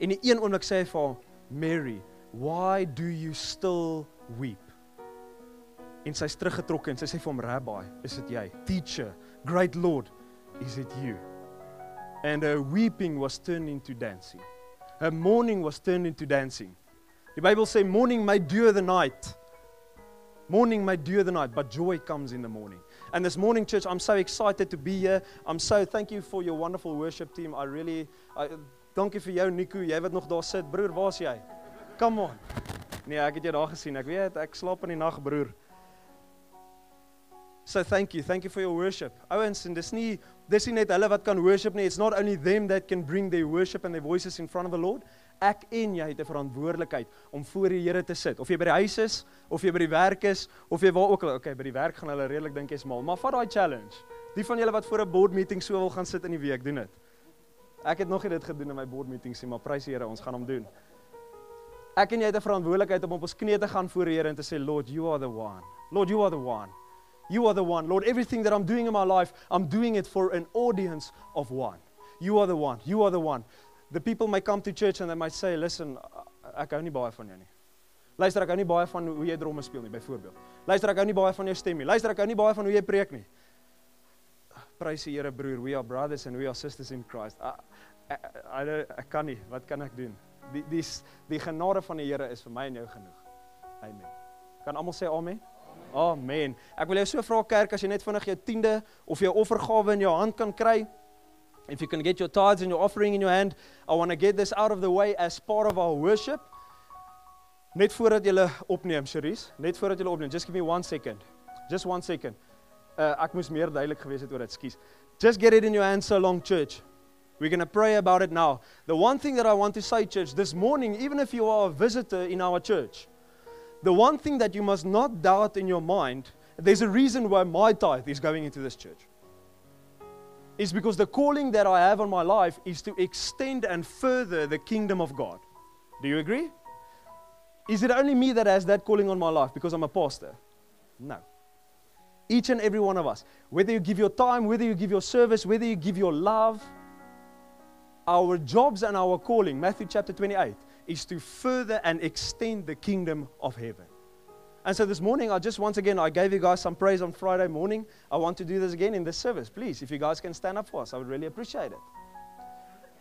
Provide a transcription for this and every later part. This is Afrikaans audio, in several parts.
En die een oomblik sê hy vir haar, "Mary, why do you still weep?" En sy's teruggetrokke en sy sê vir hom, "Rabbi, is dit jy? Teacher, great Lord, is it you?" And her weeping was turned into dancing. Her mourning was turned into dancing. Die Bybel sê mourning may dure the night. Morning may dure the night, but joy comes in the morning. And this morning, church, I'm so excited to be here. I'm so thank you for your wonderful worship team. I really, I, dankie vir jou Nico, jy wat nog daar sit. Broer, waar's jy? Come on. Nee, ek het jou daar gesien. Ek weet ek slaap in die nag, broer. So thank you. Thank you for your worship. Ouens, en dis nie dis nie net hulle wat kan worship nie. It's not only them that can bring their worship and their voices in front of the Lord. Ek en jy het 'n verantwoordelikheid om voor die Here te sit. Of jy by die huis is, of jy by die werk is, of jy waar ook al. Okay, by die werk gaan hulle redelik dink jy's mal, maar vat daai challenge. Die van julle wat voor 'n board meeting so wil gaan sit in die week, doen dit. Ek het nog nie dit gedoen in my board meetings nie, maar prys die Here, ons gaan hom doen. Ek en jy het 'n verantwoordelikheid om op ons knieë te gaan voor die Here en te sê, Lord, you are the one. Lord, you are the one. You are the one. Lord, everything that I'm doing in my life, I'm doing it for an audience of one. You are the one. You are the one. The people may come to church and they might say, "Listen, ek hou nie baie van jou nie." Luister, ek hou nie baie van hoe jy dromme speel nie, byvoorbeeld. Luister, ek hou nie baie van jou stem nie. Luister, ek hou nie baie van hoe jy preek nie. Prys die Here, broer. We are brothers and we are sisters in Christ. Ek ek, ek, ek kan nie. Wat kan ek doen? Die die die genade van die Here is vir my en jou genoeg. Amen. Kan almal sê amen? Amen. Ek wil jou so vra kerk as jy net vinnig jou tiende of jou offergawe in jou hand kan kry. If you can get your tithes and your offering in your hand, I want to get this out of the way as part of our worship. Net voordat jy opneem, Cherise, net voordat jy opneem, just give me one second. Just one second. Uh ek moes meer duidelik gewees het oor dit, skus. Just get it in your hand so long church. We're going to pray about it now. The one thing that I want to say church this morning, even if you are a visitor in our church, the one thing that you must not doubt in your mind, there's a reason why my tithe is going into this church. Is because the calling that I have on my life is to extend and further the kingdom of God. Do you agree? Is it only me that has that calling on my life because I'm a pastor? No. Each and every one of us, whether you give your time, whether you give your service, whether you give your love, our jobs and our calling, Matthew chapter 28, is to further and extend the kingdom of heaven. And so this morning, I just once again, I gave you guys some praise on Friday morning. I want to do this again in this service. Please, if you guys can stand up for us, I would really appreciate it.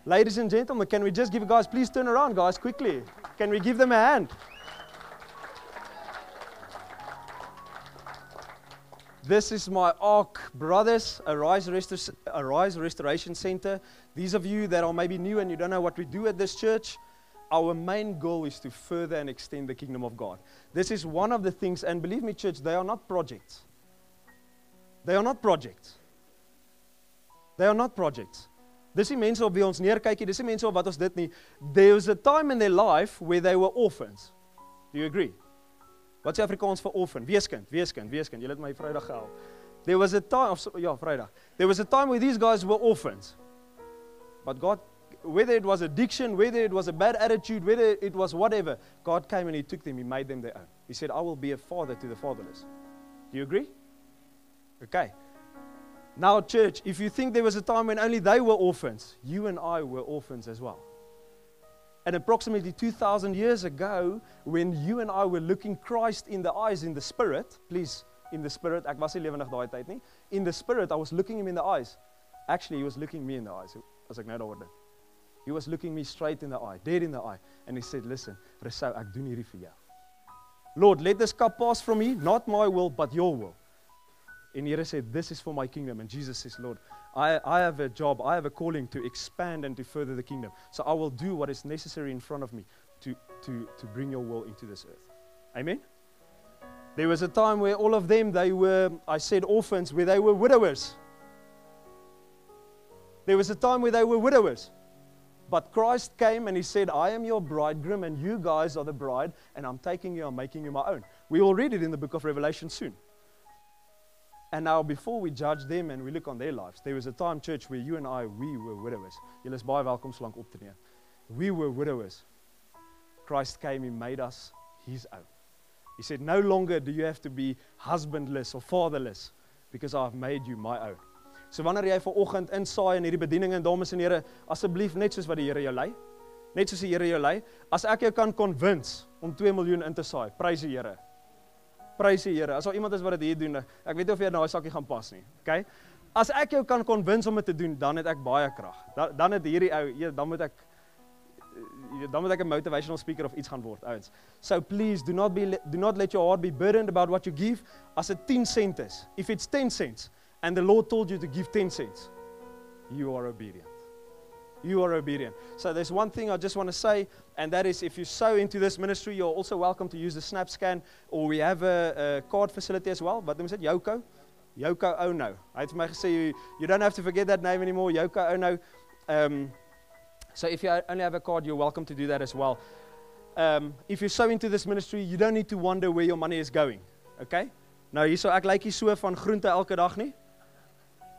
Ladies and gentlemen, can we just give you guys, please turn around, guys, quickly. Can we give them a hand? This is my Ark Brothers, Arise, Restor- Arise Restoration Center. These of you that are maybe new and you don't know what we do at this church, our main goal is to further and extend the kingdom of God. This is one of the things, and believe me, church, they are not projects. They are not projects. They are not projects. Dis nie mense op wie ons neerkyk dis nie mense op wat ons dit nie. There was a time in their life where they were orphans. Do you agree? Wat sê Afrikaans vir orphan? Weeskind, weeskind, weeskind. Julle het my Vrydag gehelp. There was a time of ja, Vrydag. There was a time where these guys were orphans. But God whether it was addiction, whether it was a bad attitude, whether it was whatever, God came and He took them, He made them their own. He said, I will be a father to the fatherless. Do you agree? Okay. Now, church, if you think there was a time when only they were orphans, you and I were orphans as well. And approximately 2,000 years ago, when you and I were looking Christ in the eyes in the spirit, please, in the spirit, was. In the spirit, I was looking him in the eyes. Actually, he was looking me in the eyes as ek nou daaroor dink. He was looking me straight in the eye, dead in the eye, and he said, "Listen, Resou. Lord, let this cup pass from me, not my will, but your will." And Here said, "This is for my kingdom." And Jesus says, "Lord, I, I have a job, I have a calling to expand and to further the kingdom. So I will do what is necessary in front of me to, to, to bring your will into this earth. Amen? There was a time where all of them, they were, I said orphans, where they were widowers. There was a time where they were widowers. But Christ came and he said, I am your bridegroom and you guys are the bride, and I'm taking you, I'm making you my own. We will read it in the book of Revelation soon. And now, before we judge them and we look on their lives, there was a time, church, where you and I, we were widowers. Julle is baie welkom so lank op te neem. We were widowers. Christ came, He made us His own. He said, No longer do you have to be husbandless or fatherless because I've made you my own. So wanneer jy ver oggend insaai in hierdie bediening en dames en here, asseblief net soos wat die Here jou lei, Net soos die Here jou lei. As ek jou kan convince om 2 miljoen in te saai, prys die Here. Prys die Here. As al iemand is wat dit hier doen, ek weet nie of jy in daai sakkie gaan pas nie. Okay? As ek jou kan convince om dit te doen, dan het ek baie krag. Dan dan het hierdie ou, dan moet ek dan moet ek 'n motivational speaker of iets gaan word, ouens. So please do not be do not let your heart be burdened about what you give as dit 10 sent is. If it's 10 cents and the Lord told you to give 10 cents, you are obedient. You are obedient. So there's one thing I just want to say, and that is if you sow into this ministry, you're also welcome to use the snap scan, or we have a, a card facility as well. Wat noem dit? Yoko? Yoko Ono. Hy het vir my gesê you, you don't have to forget that name anymore. Yoko Ono. Um So if you only have a card, you're welcome to do that as well. Um, if you're so into this ministry, you don't need to wonder where your money is going. Okay? Nou hierso ek lyk hier so van groente elke dag nie.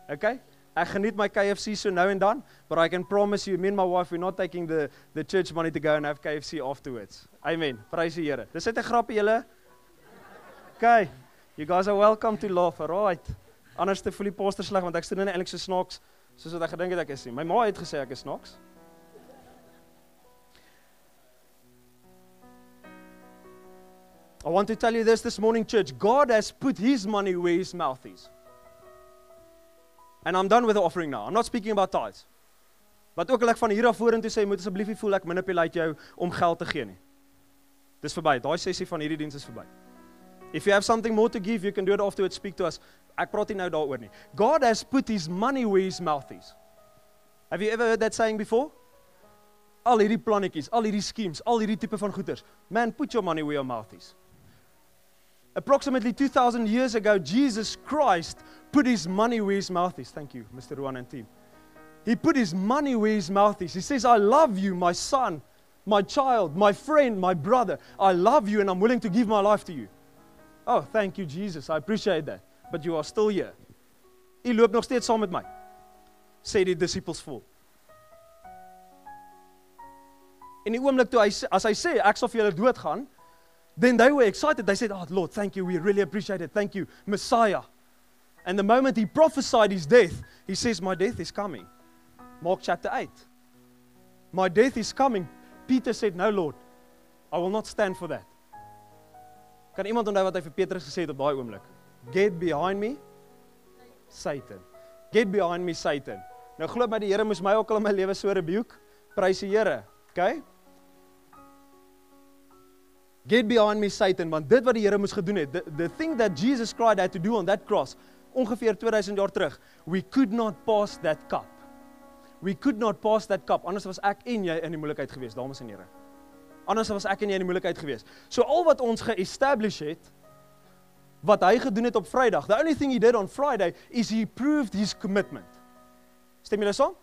Okay? Ek geniet my KFC so nou en dan, but I can promise you me and my wife we're not taking the the church money to go and have KFC afterwards. Amen. Prys die Here. Dis net 'n grappie julle. Okay. You guys are welcome to laugh, right? Anders te voel die poster sleg want ek sien nie eintlik so snaaks soos wat ek gedink het ek is nie. My ma het gesê ek is snaaks. I want to tell you this this morning, church. God has put his money where his mouth is. And I'm done with the offering now. I'm not speaking about tithes. Wat ook al ek van hier af vorentoe sê, moet asseblief nie voel ek manipulate jou om geld te gee nie. Dis verby. Daai sessie van hierdie diens is verby. If you have something more to give, you can do it afterwards. Speak to us. Ek praat nie nou daaroor nie. God has put his money where his mouth is. Have you ever heard that saying before? Al hierdie plannetjies, al hierdie schemes, al hierdie tipe van goeders. Man, put your money where your mouth is. Approximately 2,000 years ago, Jesus Christ put his money where his mouth is. Thank you, Mr. Ruan and team. He put his money where his mouth is. He says, I love you, my son, my child, my friend, my brother. I love you and I'm willing to give my life to you. Oh, thank you, Jesus. I appreciate that. But you are still here. U loop nog steeds saam met my. Sê die disippels vol. En die oomblik toe hy as hy sê ek sal vir julle doodgaan, then they were excited. They said, Oh, Lord, thank you. We really appreciate it. Thank you, Messiah. And the moment he prophesied his death, he says, My death is coming. Mark chapter 8. My death is coming. Peter said, No, Lord, I will not stand for that. Kan iemand onthou wat hy vir Petrus gesê het op daai oomblik? Get behind me, Satan. Get behind me, Satan. Nou glo my die Here moes my ook al in my lewe so rebuke. Prys die Here. Okay? Get behind me Satan want dit wat die Here moes gedoen het the, the thing that Jesus cried had to do on that cross ongeveer 2000 jaar terug we could not pass that cup. We could not pass that cup. Anders was ek en jy in die moeilikheid geweest dames en here. Anders was ek en jy in die moeilikheid geweest. So al wat ons ge-establish het wat hy gedoen het op Vrydag the only thing he did on Friday is he proved his commitment. Stem julle saam?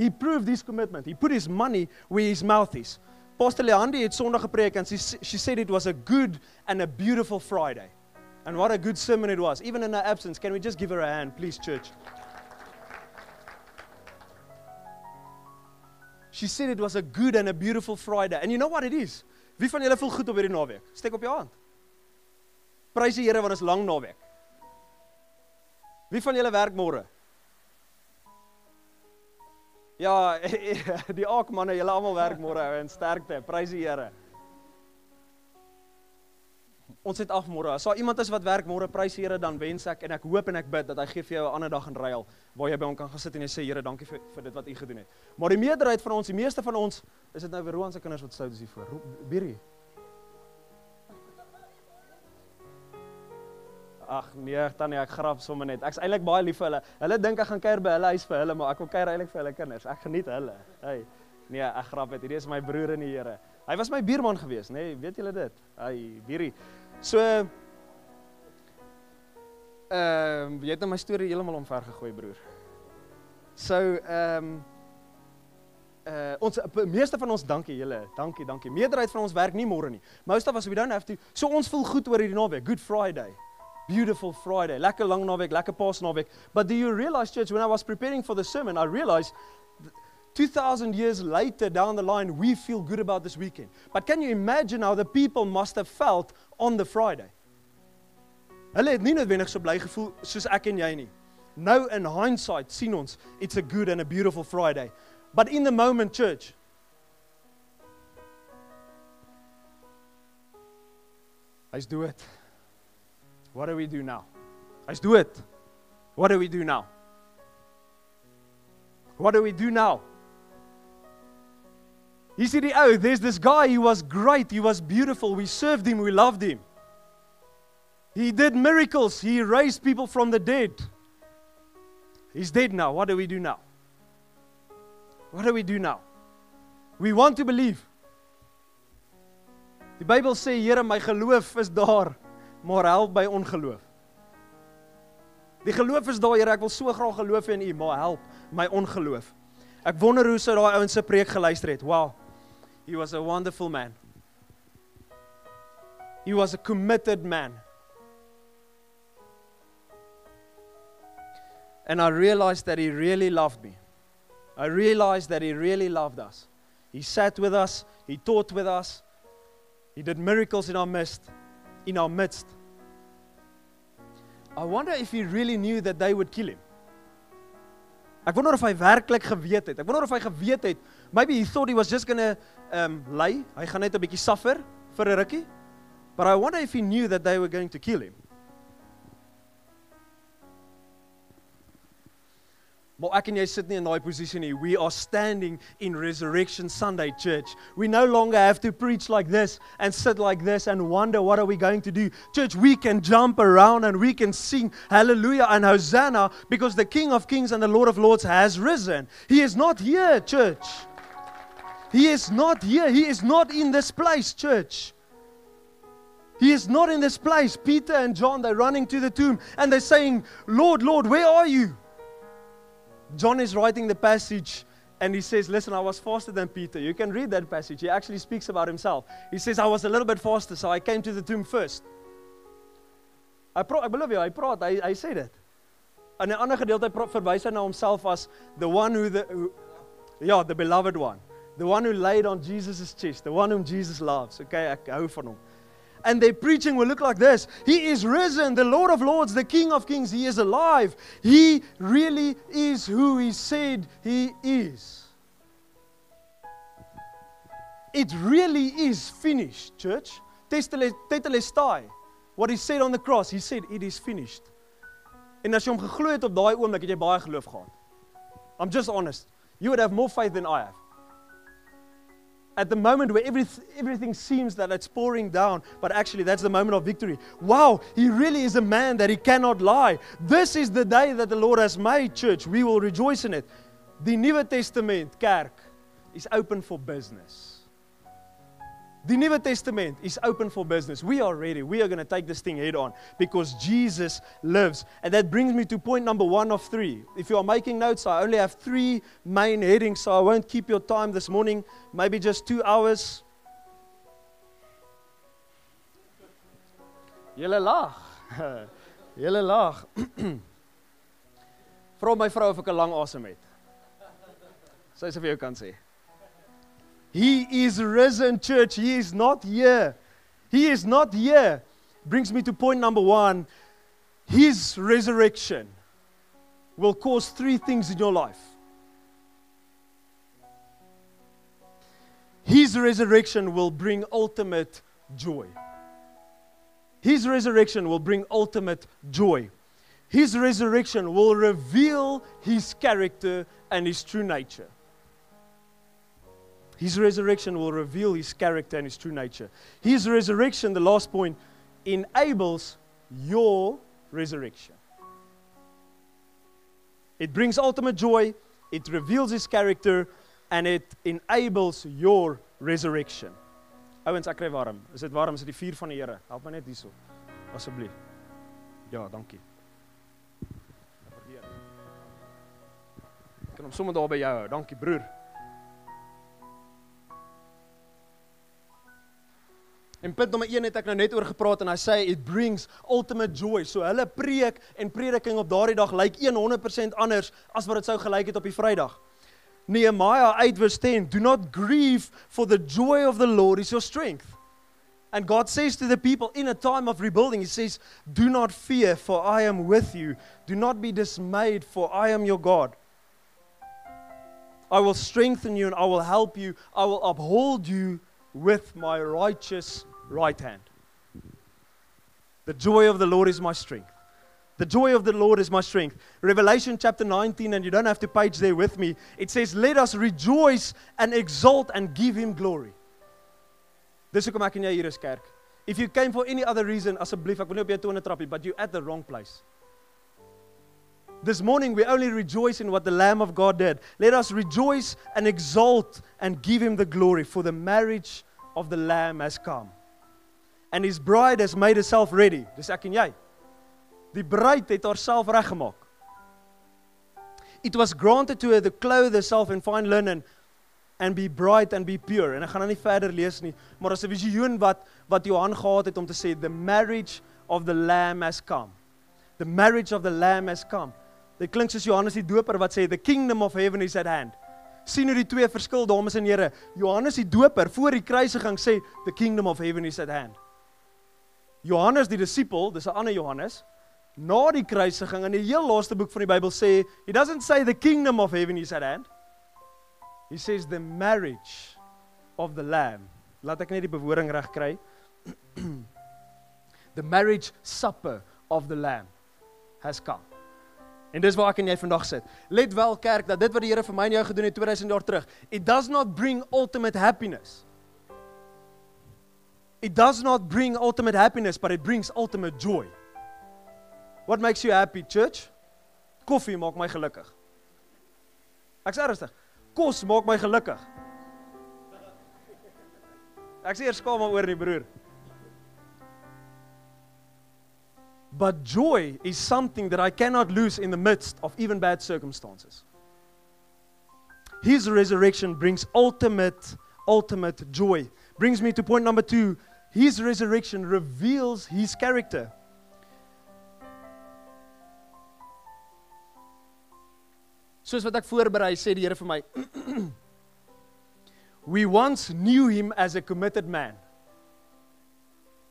He proved his commitment. He put his money where his mouth is Pastor Leandi het Sondag gepreek and she she said it was a good and a beautiful Friday. And what a good sermon it was. Even in her absence, can we just give her a hand, please church? She said it was a good and a beautiful Friday. And you know what it is? Wie van julle voel goed op hierdie naweek? Steek op jou hand. Prys die Here want dit is lang naweek. Wie van julle werk môre? Ja, die aakmanne, julle almal werk môre en sterkte. Prys die Here. Ons het af môre. As daar iemand is wat werk môre, prys die Here, dan wens ek en ek hoop en ek bid dat hy gee vir jou 'n ander dag in ruil waar jy by hom kan gaan sit en jy sê Here, dankie vir vir dit wat u gedoen het. Maar die meerderheid van ons, die meeste van ons, is dit nou weer Roan se kinders wat stout is hier voor. Bierie. Ag nee, tannie, ek grap sommer net. Ek's eintlik baie lief vir hulle. Hulle dink ek gaan kuier by hulle huis vir hulle, maar ek wil kuier eintlik vir hulle kinders. Ek geniet hulle. Hey. Nee, ek grap dit. Hierdie is my broer in die Here. Hy was my buurman gewees, nê? Nee, weet julle dit? Hy hierdie. So ehm um, jy het nou my storie heeltemal omver gegooi, broer. So ehm um, uh ons meeste van ons dankie julle. Dankie, dankie. Meerderheid van ons werk nie môre nie. Most of us we don't have to. So ons voel goed oor hierdie naweek, Good Friday Beautiful Friday. Lekker lang naweek, lekker Paasnaweek. But do you realize church when I was preparing for the sermon, I realized 2000 years later down the line we feel good about this weekend. But can you imagine how the people must have felt on the Friday? Hulle het nie noodwendig so bly gevoel soos ek en jy nie. Nou in hindsight sien ons it's a good and a beautiful Friday. But in the moment church Hy's dood. What do we do now? Hy's dood. What do we do now? What do we do now? Hier sien die ou, there's this guy, he was great, he was beautiful, we served him, we loved him. He did miracles, he raised people from the dead. He's dead now. What do we do now? What do we do now? We want to believe. Die Bybel sê, Here, my geloof is daar, maar help by ongeloof. Die geloof is daar, Here, ek wil so graag geloof in U, maar help my ongeloof. Ek wonder hoe sou daai ouens se preek geluister het. Wow. He was a wonderful man. He was a committed man. And I realized that he really loved me. I realized that he really loved us. He sat with us, he taught with us, he did miracles in our midst, in our midst. I wonder if he really knew that they would kill him. Ek wonder of hy werklik geweet het. Ek wonder of hy geweet het. Maybe he thought he was just going to um lay. Hy gaan net 'n bietjie suffer vir 'n rukkie. But I wonder if he knew that they were going to kill him. Maar ek en jy sit nie in daai posisie nie. We are standing in Resurrection Sunday Church. We no longer have to preach like this and sit like this and wonder what are we going to do. Church, we can jump around and we can sing hallelujah and hosanna because the King of Kings and the Lord of Lords has risen. He is not here, church. He is not here. He is not in this place, church. He is not in this place. Peter and John, they're running to the tomb and they're saying, Lord, Lord, where are you? John is writing the passage and he says, Listen, I was faster than Peter. You can read that passage. He actually speaks about himself. He says, I was a little bit faster, so I came to the tomb first. I, pro- I believe you, I praat, I, I say that. In 'n ander gedeelte verwys hy na homself as the one who the who, ja, the beloved one. The one who laid on Jesus' chest, the one whom Jesus loves. Okay, ek hou van hom. And their preaching will look like this He is risen, the Lord of Lords, the King of Kings. He is alive. He really is who He said He is. It really is finished, church. Tetelestai. What He said on the cross, He said, It is finished. En as jy hom geglo het op daai oomblik, het jy baie geloof gehad. I'm just honest. You would have more faith than I have at the moment where every, everything seems that it's pouring down, but actually that's the moment of victory. Wow, he really is a man that he cannot lie. This is the day that the Lord has made, church. We will rejoice in it. The New Testament, kerk, is open for business. The New Testament is open for business. We are ready. We are going to take this thing head on because Jesus lives. And that brings me to point number one of three. If you are making notes, I only have three main headings, so I won't keep your time this morning. Maybe just two hours. Julle lag. Julle lag. Vra my vrou of ek 'n lang asem het. Sy sê vir jou kan sê. He is risen, church. He is not here. He is not here. Brings me to point number one. His resurrection will cause three things in your life. His resurrection will bring ultimate joy. His resurrection will bring ultimate joy. His resurrection will reveal his character and his true nature. His resurrection will reveal his character and his true nature. His resurrection, the last point, enables your resurrection. It brings ultimate joy, it reveals his character, and it enables your resurrection. Ouens, ek kry warm. Is dit warm? Is dit die vuur van die Here? Help my net hierso. Asseblief. Ja, dankie. Ek kan hom sommer daar by jou hou. Dankie, broer. En punt nommer 1 het ek nou net oor gepraat en hy sê it brings ultimate joy. So hulle preek en prediking op daardie dag lyk 100% anders as wat dit sou gelyk het op die Vrydag. Nehemiah 8:10 Do not grieve for the joy of the Lord is your strength. And God says to the people in a time of rebuilding, He says, Do not fear, for I am with you. Do not be dismayed, for I am your God. I will strengthen you and I will help you. I will uphold you with my righteous right hand. The joy of the Lord is my strength. The joy of the Lord is my strength. Revelation chapter 19, and you don't have to page there with me. It says, Let us rejoice and exult and give him glory. Hier is. If you came for any other reason, asseblief, ek wil nie op jou tone trap but you're at the wrong place. This morning we only rejoice in what the Lamb of God did. Let us rejoice and exult and give him the glory, for the marriage of the Lamb has come. And his bride has made herself ready. Dis ek en jy. Die bruid het haarself reggemaak. It was granted to her to clothe herself in fine linen and be bright and be pure. En ek gaan nou nie verder lees nie, maar as 'n visioen wat wat Johan gehad het om te sê the marriage of the lamb has come. The marriage of the lamb has come. Dit klink soos Johannes die Doper wat sê the kingdom of heaven is at hand. sien hoe die twee verskil dames en here. Johannes die Doper voor die kruisiging sê the kingdom of heaven is at hand. Johannes die disipel, dis 'n ander Johannes, na die kruisiging in die heel laaste boek van die Bybel sê, he doesn't say the kingdom of heaven is at hand. He says the marriage of the lamb. Laat ek net die bewoording reg kry. the marriage supper of the lamb has come. En dis waar ek en jy vandag sit. Let wel kerk dat dit wat die Here vir my en jou gedoen het 2000 jaar terug, it does not bring ultimate happiness. It does not bring ultimate happiness, but it brings ultimate joy. What makes you happy, church? Koffie maak my gelukkig. Ek's ernstig. Kos maak my gelukkig. Ek sê eers skaam oor nie, broer. But joy is something that I cannot lose in the midst of even bad circumstances. His resurrection brings ultimate, ultimate joy. Brings me to point number two. His resurrection reveals his character. Soos wat ek voorberei sê die Here vir my. we once knew him as a committed man.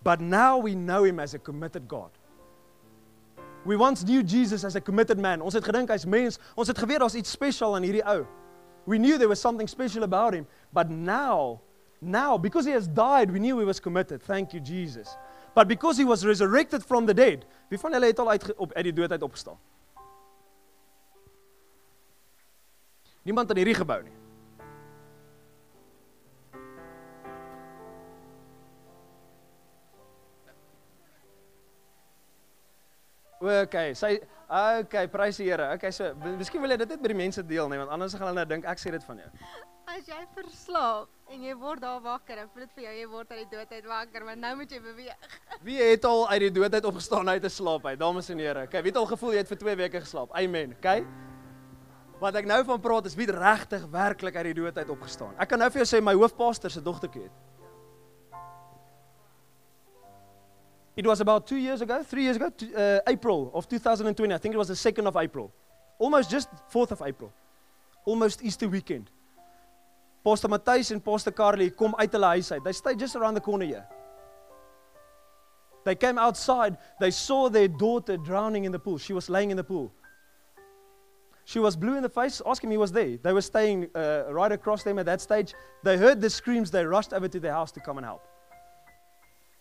But now we know him as a committed God. We once knew Jesus as a committed man. Ons het gedink hy's mens. Ons het geweet daar's iets special aan hierdie ou. We knew there was something special about him, but now, now because he has died, we knew he was committed. Thank you Jesus. But because he was resurrected from the dead, wie van julle het al uit op uit die dood uit opgestaan? Niemand in hierdie gebou nie. Okay, sy okay, prys die Here. Okay, so miskien wil jy dit net by die mense deel, nee, want anders gaan hulle nou dink ek sê dit van jou. As jy verslaap en jy word daar wakker, dan voel dit vir jou jy word uit die dood uit wakker, want nou moet jy beweeg. Wie het al uit die dood uit opgestaan uit 'n slaap uit? Dames en here. Okay, wie het al gevoel jy het vir 2 weke geslaap? Amen. Okay. Wat ek nou van praat is wie regtig werklik uit die dood uit opgestaan. Ek kan nou vir jou sê my hoofpastor se dogtertjie het It was about two years ago, three years ago, uh, April of 2020. I think it was the 2nd of April. Almost just 4th of April. Almost Easter weekend. Pastor Matthys en Pastor Carly kom uit hulle huis uit. They stay just around the corner here. They came outside. They saw their daughter drowning in the pool. She was laying in the pool. She was blue in the face. Ask him, he was there. They were staying uh, right across them at that stage. They heard the screams. They rushed over to their house to come and help.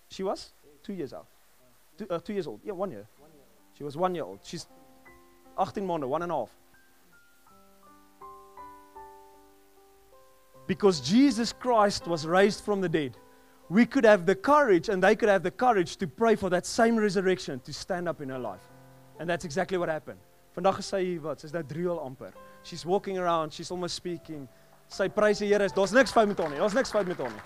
She was? two years old. Two, uh, two years old. Yeah, one year. She was one year old. She's 18 maanden, one and a half. Because Jesus Christ was raised from the dead, we could have the courage and they could have the courage to pray for that same resurrection to stand up in her life. And that's exactly what happened. Vandag is sy wat, sy's nou 3 al amper. She's walking around, she's almost speaking. Sy prys die Here. Daar's niks fout met haar nie. Daar's niks fout met haar nie.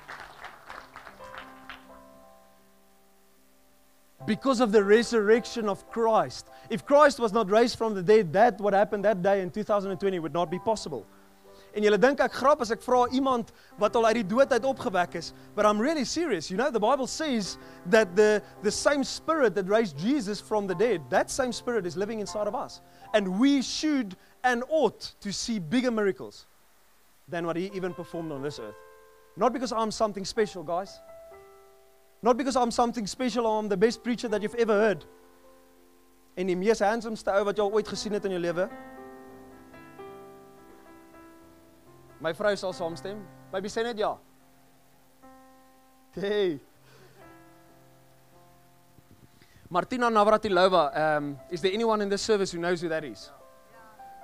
because of the resurrection of Christ. If Christ was not raised from the dead, that what happened that day in 2020 would not be possible. En julle dink ek grap as ek vra iemand wat al uit die dood uit opgewek is, but I'm really serious. You know the Bible says that the the same spirit that raised Jesus from the dead, that same spirit is living inside of us. And we should and ought to see bigger miracles than what he even performed on this earth. Not because I'm something special, guys. Not because I'm something special or I'm the best preacher that you've ever heard. En die mees handsomeste ou wat jy al ooit gesien het in jou lewe. My vrou sal saamstem. Baby sê net ja. Hey. Martina Navratilova, um, is there anyone in this service who knows who that is?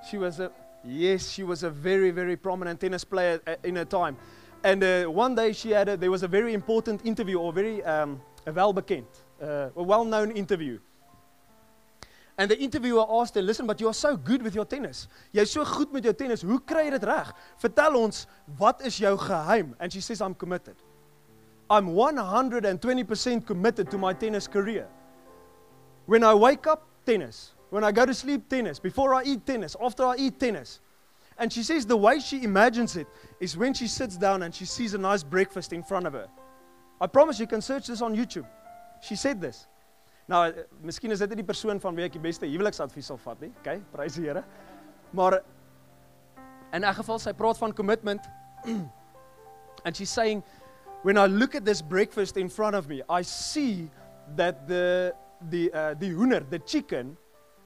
She was a yes, she was a very very prominent tennis player uh, in her time. And uh, one day she had a, there was a very important interview or very um, a welbekend, uh, a well-known interview. And the interviewer asked her, "Listen, but you are so good with your tennis. Jy's so goed met jou tennis. Hoe kry jy dit reg? Vertel ons, wat is jou geheim?" And she says, "I'm committed. I'm 120% committed to my tennis career. When I wake up, tennis. When I go to sleep, tennis. Before I eat, tennis. After I eat, tennis." And she says the way she imagines it is when she sits down and she sees a nice breakfast in front of her. I promise you can search this on YouTube. She said this. Nou, eh, miskien is dit nie die persoon van wie ek die beste huweliksadvies sal vat nie. Okay, prys die Here. Maar in 'n geval sy praat van commitment and she's saying when I look at this breakfast in front of me, I see that the die uh die hoender, the chicken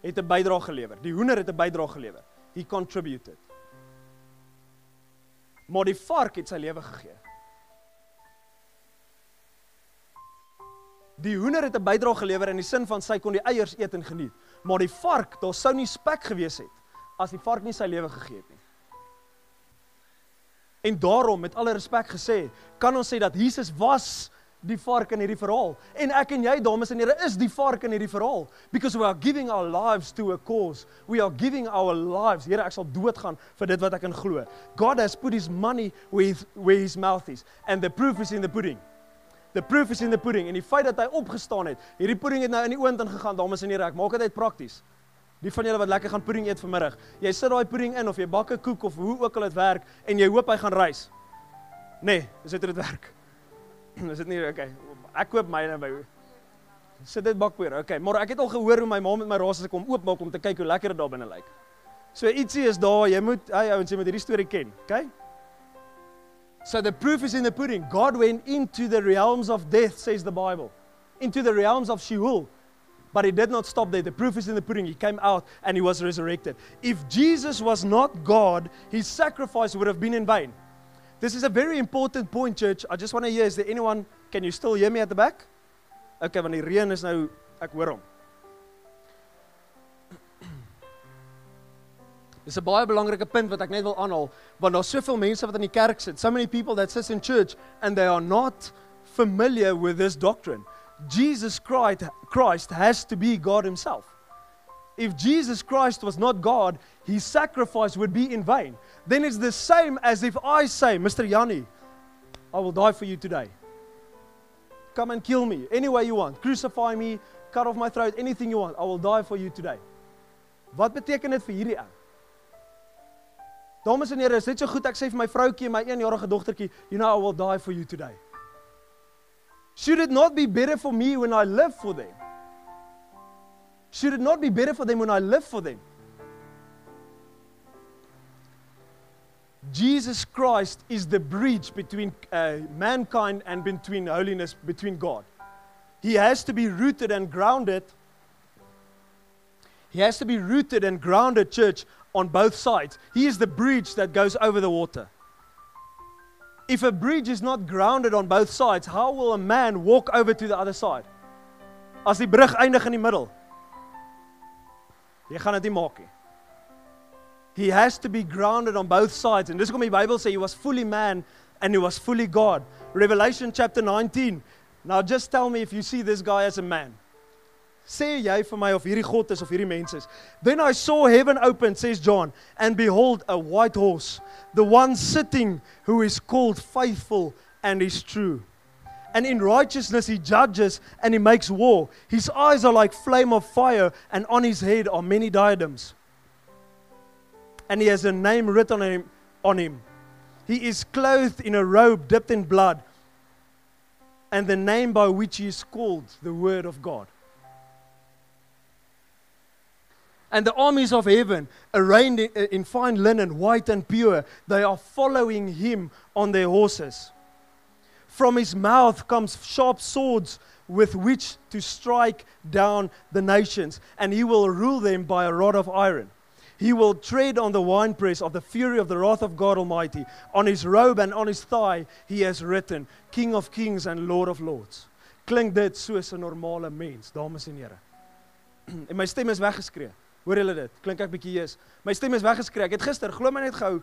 het 'n bydrae gelewer. Die hoender het 'n bydrae gelewer. He contributed. Maar die vark het sy lewe gegee. Die hoender het 'n bydrae gelewer in die sin van sy kon die eiers eet en geniet, maar die vark, daar sou nie spek gewees het as die vark nie sy lewe gegee het nie. En daarom met alle respek gesê, kan ons sê dat Jesus was die vark in hierdie verhaal. En ek en jy dames en here is die vark in hierdie verhaal. Because we are giving our lives to a cause. We are giving our lives. Here ek sal doodgaan vir dit wat ek in glo. God has put his money where his, where his mouth is. And the proof is in the pudding The proof is in the pudding en die feit dat hy opgestaan het. Hierdie pudding het nou in die oond ingegaan, dames en here, ek maak dit uit prakties. Die van julle wat lekker gaan pudding eet vanmiddag. Jy sit daai pudding in of jy bak 'n koek of hoe ook al dit werk en jy hoop hy gaan rys. Nee, is dit dit werk? is dit nie okay. Ek koop myne by Sit dit bakpoeier. Okay, maar ek het al gehoor hoe my ma met my raas as ek hom oopmaak om te kyk hoe lekker dit daar binne lyk. So ietsie is daar, jy moet, hey ouens, jy moet hierdie storie ken, okay? So the proof is in the pudding. God went into the realms of death, says the Bible, into the realms of Sheol. But he did not stop there. The proof is in the pudding. He came out and he was resurrected. If Jesus was not God, his sacrifice would have been in vain. This is a very important point, church. I just want to hear is there anyone, can you still hear me at the back? Okay, want die reën is nou ek hoor hom. Dis 'n baie belangrike punt wat ek net wil aanhaal, want daar's soveel mense wat in die kerk sit, so many people that sit in church and they are not familiar with this doctrine. Jesus Christ Christ has to be God himself. If Jesus Christ was not God, his sacrifice would be in vain. Then it's the same as if I say, Mr. Yanni, I will die for you today. Come and kill me any way you want. Crucify me, cut off my throat, anything you want. I will die for you today. Wat beteken dit vir hierdie ou? Dames en here, is dit so goed ek sê vir my vroutjie en my 1-jarige dogtertjie, you know I will die for you today. Should it not be better for me when I live for them? Should it not be better for them when I live for them? Jesus Christ is the bridge between uh, mankind and between holiness, between God. He has to be rooted and grounded. He has to be rooted and grounded, church, on both sides. He is the bridge that goes over the water. If a bridge is not grounded on both sides, how will a man walk over to the other side? As die brug eindig in die middel. Jy gaan dit nie maak nie. He has to be grounded on both sides. And dis hoekom die Bybel sê he was fully man and he was fully God. Revelation chapter 19. Now just tell me if you see this guy as a man. Sê jy vir my of hierdie God is of hierdie mens is. Then I saw heaven open, says John, and behold a white horse, the one sitting who is called faithful and is true. And in righteousness he judges and he makes war. His eyes are like flame of fire, and on his head are many diadems. And he has a name written on him. On him. He is clothed in a robe dipped in blood, and the name by which he is called the Word of God. And the armies of heaven, arrayed in, in fine linen, white and pure, they are following him on their horses. From his mouth comes sharp swords with which to strike down the nations, and he will rule them by a rod of iron. He will tread on the winepress of the fury of the wrath of God Almighty. On his robe and on his thigh, he has written, King of kings and Lord of lords. klink dit soos 'n normale mens, dames en here. En my stem is weggeskree. Hoor julle dit? Klink ek bietjie jees? My stem is weggeskree. Ek het gister, glo my net gehou,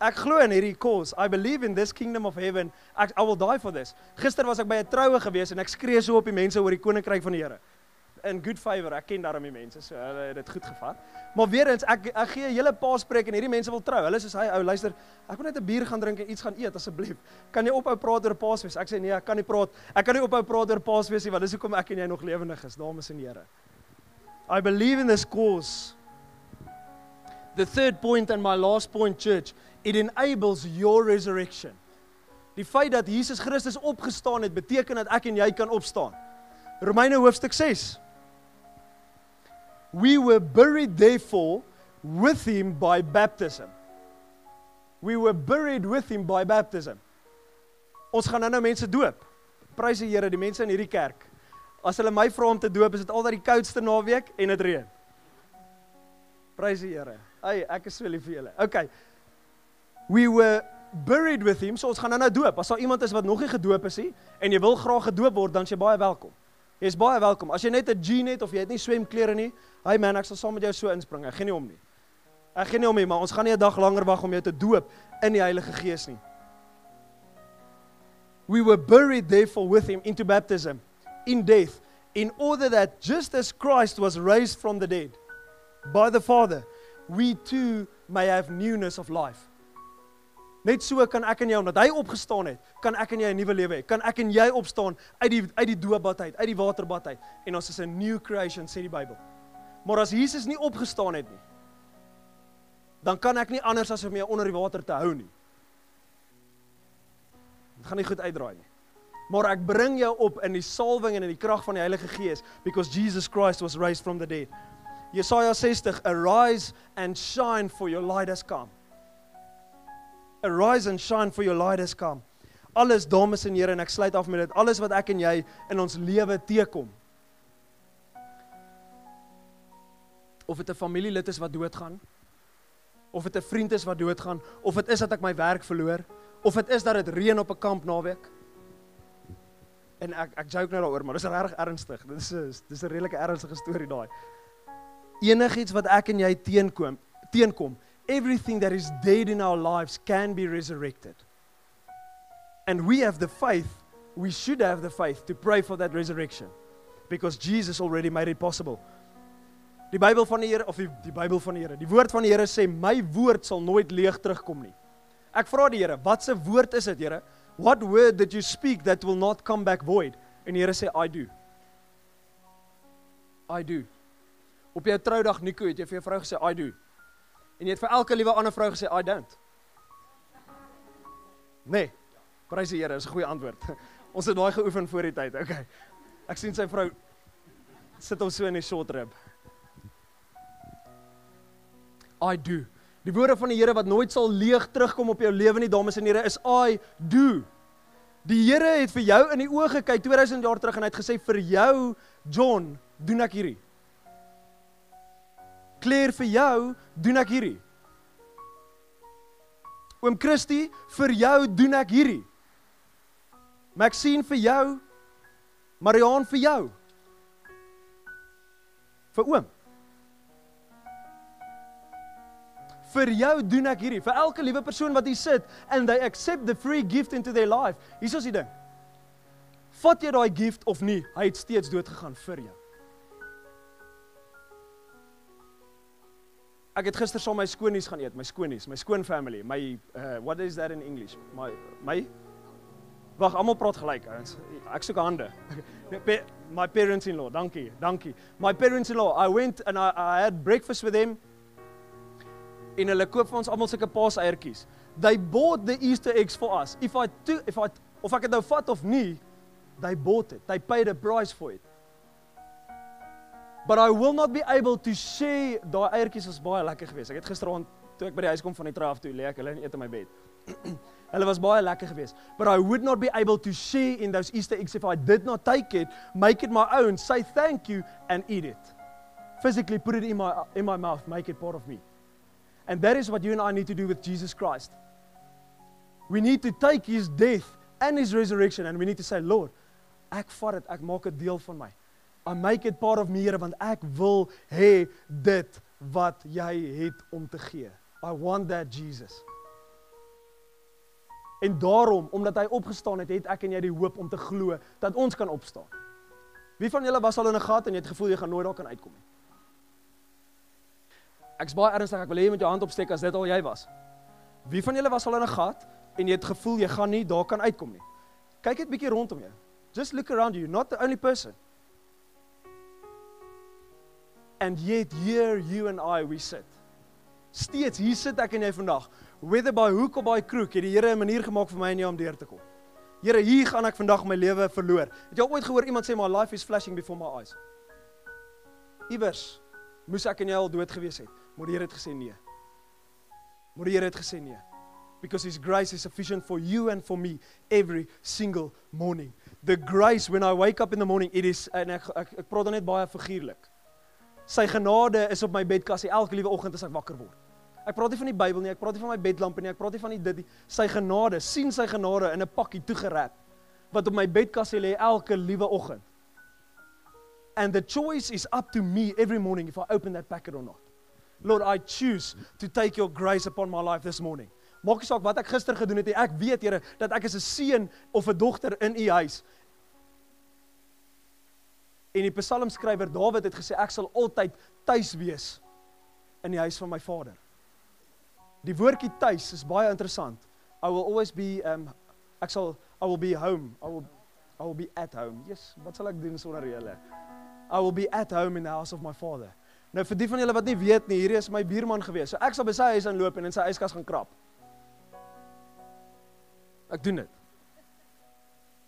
ek glo in hierdie cause. I believe in this kingdom of heaven. Ek I will die for this. Gister was ek by 'n troue gewees en ek skree so op die mense oor die koninkryk van die Here. In good favor. Ek ken daarmee mense, so hulle het dit goed gevat. Maar weer eens, ek ek gee 'n hele paaspreek en hierdie mense wil trou. Hulle sê hy ou, luister, ek wil net 'n bier gaan drink en iets gaan eet asseblief. Kan jy ophou praat oor Paasfees? Ek sê nee, ek kan nie praat. Ek kan nie ophou praat oor Paasfees nie, want dis hoekom ek en jy nog lewendig is, dames en here. I believe in this cause. The third point and my last point church, it enables your resurrection. Die feit dat Jesus Christus opgestaan het, beteken dat ek en jy kan opstaan. Romeine hoofstuk 6. We were buried therefore with him by baptism. We were buried with him by baptism. Ons gaan nou nou mense doop. Prys die Here, die mense in hierdie kerk. As hulle my vra om te doop, is dit altyd die koudste naweek en dit reën. Prys die Here. Ai, ek is so lief vir julle. Okay. We were buried with him. So ons gaan nou nou doop. As daar iemand is wat nog nie gedoop is nie en jy wil graag gedoop word, dan is jy baie welkom. Jy's baie welkom. As jy net 'n jean het of jy het nie swemklere nie, hey man, ek sal saam met jou so inspring. Ek gee nie om nie. Ek gee nie om nie, maar ons gaan nie 'n dag langer wag om jou te doop in die Heilige Gees nie. We were buried therefore with him into baptism in death in order that just as Christ was raised from the dead by the Father, we too may have newness of life. Net so kan ek en jy omdat hy opgestaan het, kan ek en jy 'n nuwe lewe hê. Kan ek en jy opstaan uit die uit die doopbad uit, uit die waterbad uit en ons is 'n new creation sê die Bybel. Maar as Jesus nie opgestaan het nie, dan kan ek nie anders as om jou onder die water te hou nie. Dit gaan nie goed uitdraai nie. Maar ek bring jou op in die salwing en in die krag van die Heilige Gees because Jesus Christ was raised from the dead. Jesaja 60 Arise and shine for your light has come. Arise and shine for your light has come. Alles dames en here en ek sluit af met dit. Alles wat ek en jy in ons lewe teekom. Of dit 'n familielid is wat doodgaan, of dit 'n vriend is wat doodgaan, of dit is dat ek my werk verloor, of dit is dat dit reën op 'n kamp naweek. En ek ek joke nou daaroor, maar dis regtig ernstig. Dit is dis 'n redelike ernstige storie daai. Enigiets wat ek en jy teenkom, teenkom, everything that is dead in our lives can be resurrected. And we have the faith, we should have the faith to pray for that resurrection because Jesus already made it possible. Die Bybel van die Here of die die Bybel van die Here. Die woord van die Here sê my woord sal nooit leeg terugkom nie. Ek vra die Here, wat se woord is dit, Here? What word did you speak that will not come back void? En die Here sê I do. I do. Op jou troudag Nico, het jy vir jou vrou gesê I do. En jy het vir elke liewe ander vrou gesê I don't. Nee. Prys die Here, is 'n goeie antwoord. Ons het daai geoefen voor die tyd. Okay. Ek sien sy vrou sit hom so in die short rib. I do. Die woorde van die Here wat nooit sal leeg terugkom op jou lewe nie, dames en here, is I do. Die Here het vir jou in die oë gekyk 2000 jaar terug en hy het gesê vir jou John, doen ek hierdie. Claire vir jou, doen ek hierdie. Oom Christie, vir jou doen ek hierdie. Maxine vir jou, Mariaan vir jou. Vir oom. Vir jou doen ek hierdie. Vir elke liewe persoon wat hier sit and they accept the free gift into their life. Hier is die ding. Vat jy daai gift of nie, hy het steeds dood gegaan vir jou. Ek het gister saam my skoonies gaan eet, my skoonies, my skoon family, my uh what is that in English? My my Wag, almal praat gelyk, ouens. Ek soek hande. my parents-in-law, dankie, dankie. My parents-in-law, I went and I, I had breakfast with them en hulle koop vir ons almal sulke paaseiertjies. They bought the Easter eggs for us. If I to, if I of ek dit nou vat of nie, they bought it. They paid a price for it. But I will not be able to share daai eiertjies was baie lekker geweest. Ek het gisteraand toe ek by die huis kom van die trou af toe lê ek hulle en eet in my bed. hulle was baie lekker geweest. But I would not be able to share in those Easter eggs if I did not take it, make it my own, say thank you and eat it. Physically put it in my in my mouth, make it part of me. And that is what you and I need to do with Jesus Christ. We need to take his death and his resurrection and we need to say, Lord, Ek vat dit, ek maak dit deel van my. I make it part of me, Here, want ek wil hê dit wat jy het om te gee. I want that Jesus. En daarom, omdat hy opgestaan het, het ek en jy die hoop om te glo dat ons kan opstaan. Wie van julle was al in 'n gat en jy het gevoel jy gaan nooit daar kan uitkom nie? Ek's baie ernstig, ek wil hê jy moet jou hand opsteek as dit al jy was. Wie van julle was al in 'n gat en jy het gevoel jy gaan nie daar kan uitkom nie? Kyk net bietjie rondom jou. Just look around you, not the only person. And yet here you and I we sit. Steeds hier sit ek en jy vandag. Whether by hook or by crook, het die Here 'n manier gemaak vir my en jou om deur te kom. Here, hier gaan ek vandag my lewe verloor. Het jy ooit gehoor iemand sê my life is flashing before my eyes? Iewers moes ek en jy al dood gewees het. Maar die Here het gesê nee. Maar die Here het gesê nee. Because his grace is sufficient for you and for me every single morning. The grace when I wake up in the morning, it is en ek ek, ek praat dan net baie figuurlik. Sy genade is op my bedkassie elke liewe oggend as ek wakker word. Ek praat nie van die Bybel nie, ek praat nie van my bedlamp nie, ek praat nie van die dit nie. Sy genade, sien sy genade in 'n pakkie toegerap wat op my bedkassie lê elke liewe oggend. And the choice is up to me every morning if I open that packet or not. Lord, I choose to take your grace upon my life this morning. Maak nie saak wat ek gister gedoen het nie. Ek weet, Here, dat ek is 'n seun of 'n dogter in u huis. En die psalmskrywer Dawid het gesê ek sal altyd tuis wees in die huis van my Vader. Die woordjie tuis is baie interessant. I will always be um ek sal I will be home. I will I will be at home. Yes, wat sal ek doen sonder julle? I will be at home in the house of my father. Nou vir die van julle wat nie weet nie, hierdie is my buurman gewees. So ek sal by sy huis aanloop en in sy yskas gaan krap. Ek doen dit.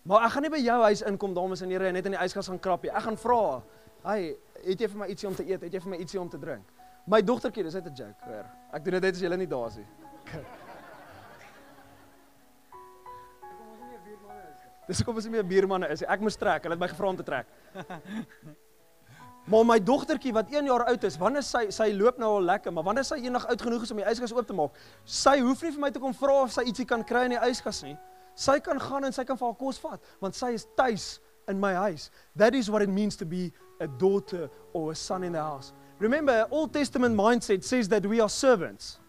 Maar ek gaan nie by jou huis inkom dames en here en net in die yskas gaan krap nie. Ek gaan vra, "Hey, het jy vir my ietsie om te eet? Het jy vir my ietsie om te drink?" My dogtertjie, dis net 'n joke, hoor. Ek doen dit net as jy nie daar is nie. Dis hoekom ons nie meer buurmanne is nie. Ek moes trek. Hulle het my gevra om te trek. Maar my dogtertjie wat 1 jaar oud is, wanneer sy sy loop nou al lekker, maar wanneer sy eendag oud genoeg is om die yskas oop te maak, sy hoef nie vir my te kom vra of sy ietsie kan kry in die yskas nie. Sy kan gaan en sy kan vir haar kos vat, want sy is tuis in my huis. That is what it means to be a daughter or a son in the house. Remember, Old Testament mindset says that we are servants.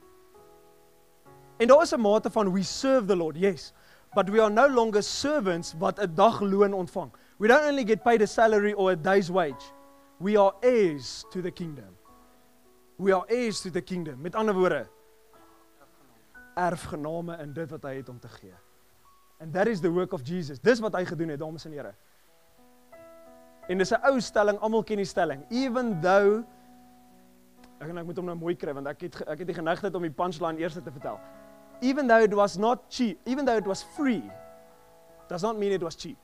En daar is 'n mate van we serve the Lord, yes, but we are no longer servants wat 'n dagloon ontvang. We don't only get paid a salary or a day's wage. We are heirs to the kingdom. We are heirs to the kingdom. Met ander woorde, erfgename in dit wat hy het om te gee. And that is the work of Jesus. Dis wat hy gedoen het, dames en here. En dis 'n ou stelling, almal ken die stelling. Even though ek en ek moet hom nou mooi kry want ek het ek het die geneigtheid om die punchline eers te vertel. Even though it was not cheap, even though it was free, does not mean it was cheap.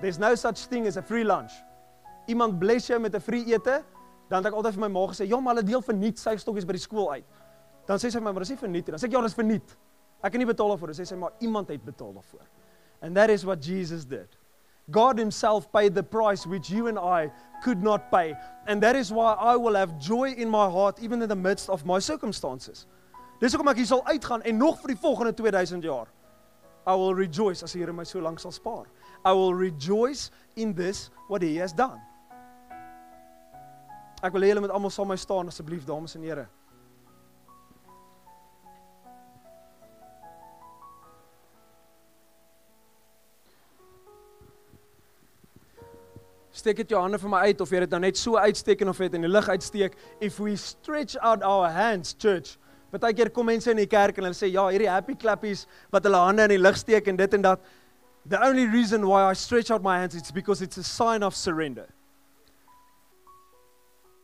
There's no such thing as a free lunch. Iemand bless jou met 'n free ete, dan het ek altyd vir my ma gesê, "Ja, maar hulle deel verniet sy stokkies by die skool uit." Dan sê sy vir my, "Maar dis nie verniet nie." Dan sê ek, "Ja, dis verniet." Ek kan nie betaal daarvoor. Dan sê sy, "Maar iemand het betaal daarvoor." And that is what Jesus did. God himself paid the price which you and I could not pay. And that is why I will have joy in my heart even in the midst of my circumstances. Dis hoekom ek hier sal uitgaan en nog vir die volgende 2000 jaar. I will rejoice as die Here my so lank sal spaar. I will rejoice in this what he has done. Ek wil hê julle moet almal saam my staan asseblief dames en here. Steek dit jou hande vir my uit of jy dit nou net so uitsteek en of jy dit in die lug uitsteek. If we stretch out our hands, church. Partykeer kom mense in die kerk en hulle sê ja, hierdie happy clappies wat hulle hande in die lug steek en dit en dat. The only reason why I stretch out my hands is because it's a sign of surrender.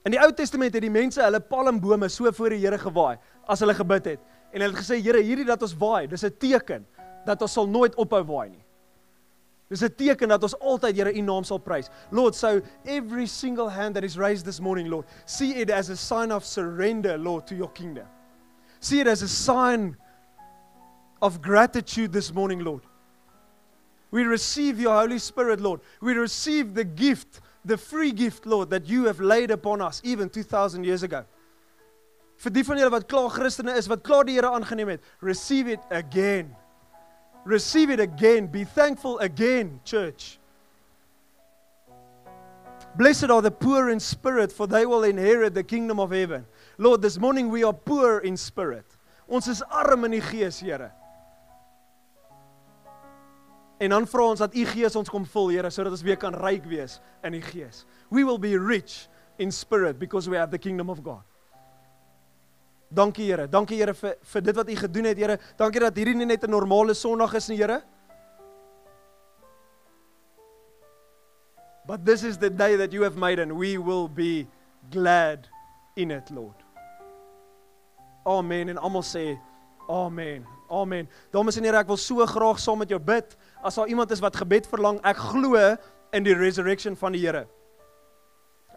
In die Ou Testament het die mense hulle palmbome so voor die Here gewaai as hulle gebid het. En hulle het gesê Here, hierdie dat ons waai, dis 'n teken dat ons sal nooit ophou waai nie. Dis 'n teken dat ons altyd Here U naam sal prys. Lord, so every single hand that is raised this morning, Lord, see it as a sign of surrender, Lord, to your kingdom. See it as a sign of gratitude this morning, Lord. We receive your Holy Spirit, Lord. We receive the gift, the free gift, Lord, that you have laid upon us even 2000 years ago. Vir die van julle wat klaar Christene is, wat klaar die Here aangeneem het, receive it again. Receive it again. Be thankful again, church. Blessed are the poor in spirit, for they will inherit the kingdom of heaven. Lord, this morning we are poor in spirit. Ons is arm in die gees, Here. En dan vra ons dat U Gees ons kom vul, Here, sodat ons weer kan ryk wees in die Gees. We will be rich in spirit because we have the kingdom of God. Dankie Here. Dankie Here vir vir dit wat U gedoen het, Here. Dankie dat hierdie nie net 'n normale Sondag is nie, Here. But this is the day that you have made and we will be glad in it, Lord. Amen en almal sê amen. Amen. Dames en here, ek wil so graag saam met jou bid. As daar iemand is wat gebed verlang, ek glo in die resurrection van die Here.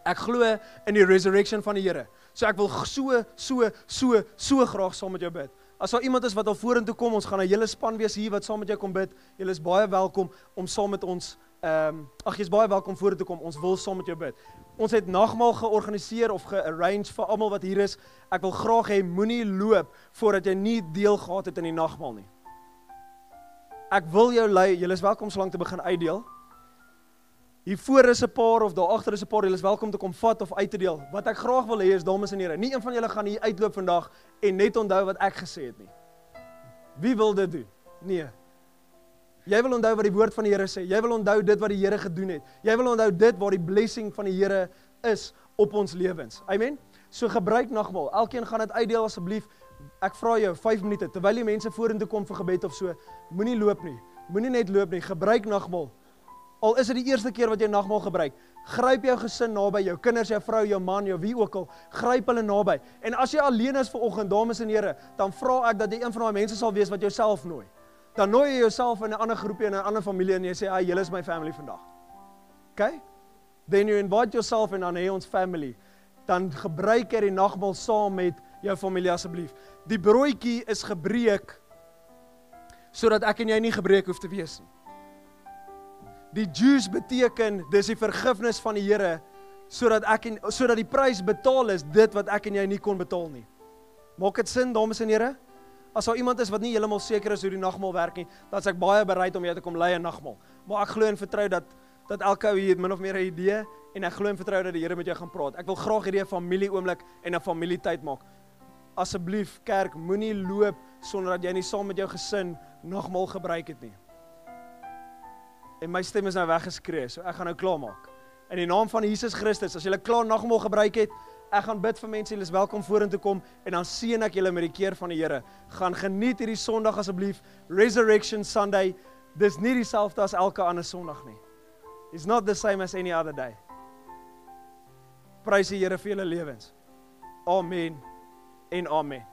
Ek glo in die resurrection van die Here. So ek wil so so so so graag saam met jou bid. As daar iemand is wat al vorentoe kom, ons gaan 'n hele span wees hier wat saam met jou kom bid. Julle is baie welkom om saam met ons ehm um, ag jy's baie welkom vorentoe kom. Ons wil saam met jou bid. Ons het nagmaal georganiseer of gearrange vir almal wat hier is. Ek wil graag hê moenie loop voordat jy nie deel gehad het in die nagmaal nie. Ek wil jou lei. Julle is welkom so lank te begin uitdeel. Hier voor is 'n paar of daar agter is 'n paar. Julle is welkom te kom vat of uit te deel. Wat ek graag wil hê is dames en here, nie een van julle gaan hier uitloop vandag en net onthou wat ek gesê het nie. Wie wil dit doen? Nee. Jy wil onthou wat die woord van die Here sê. Jy wil onthou dit wat die Here gedoen het. Jy wil onthou dit waar die blessing van die Here is op ons lewens. Amen. So gebruik nagmaal. Elkeen gaan dit uitdeel asseblief. Ek vra jou 5 minute terwyl die mense vorentoe kom vir gebed of so. Moenie loop nie. Moenie net loop nie. Gebruik nagmaal. Al is dit die eerste keer wat jy nagmaal gebruik, gryp jou gesin naby, jou kinders, jou vrou, jou man, jou wie ook al, gryp hulle naby. En as jy alleen is vir oggend, dames en here, dan vra ek dat jy een van daai mense sal wees wat jouself nooi dan nooi jy jouself in 'n ander groepie en 'n ander familie en jy sê, "Ag, julle is my family vandag." OK? Then you invite yourself in dan hê ons family. Dan gebruik jy die nagmaal saam met jou familie asseblief. Die broodjie is gebreek sodat ek en jy nie gebreek hoef te wees nie. Die juice beteken dis die vergifnis van die Here sodat ek en sodat die prys betaal is dit wat ek en jy nie kon betaal nie. Maak dit sin dames en here? As daar iemand is wat nie heeltemal seker is hoe die nagmaal werk nie, dan is ek baie bereid om jou te kom lei in nagmaal. Maar ek glo en vertrou dat dat elke ou hier min of meer 'n idee en ek glo en vertrou dat die Here met jou gaan praat. Ek wil graag hierdie 'n familie oomblik en 'n familietyd maak. Asseblief kerk, moenie loop sonder dat jy nie saam met jou gesin nagmaal gebruik het nie. En my stem is nou weggeskree, so ek gaan nou klaarmaak. In die naam van Jesus Christus, as jy klaar nagmaal gebruik het, Ek gaan bid vir mense, julle is welkom vorentoe kom en dan seën ek julle met die keer van die Here. Gaan geniet hierdie Sondag asseblief, Resurrection Sunday. Dis nie dieselfde as elke ander Sondag nie. It's not the same as any other day. Prys die Here vir julle lewens. Amen. En amen.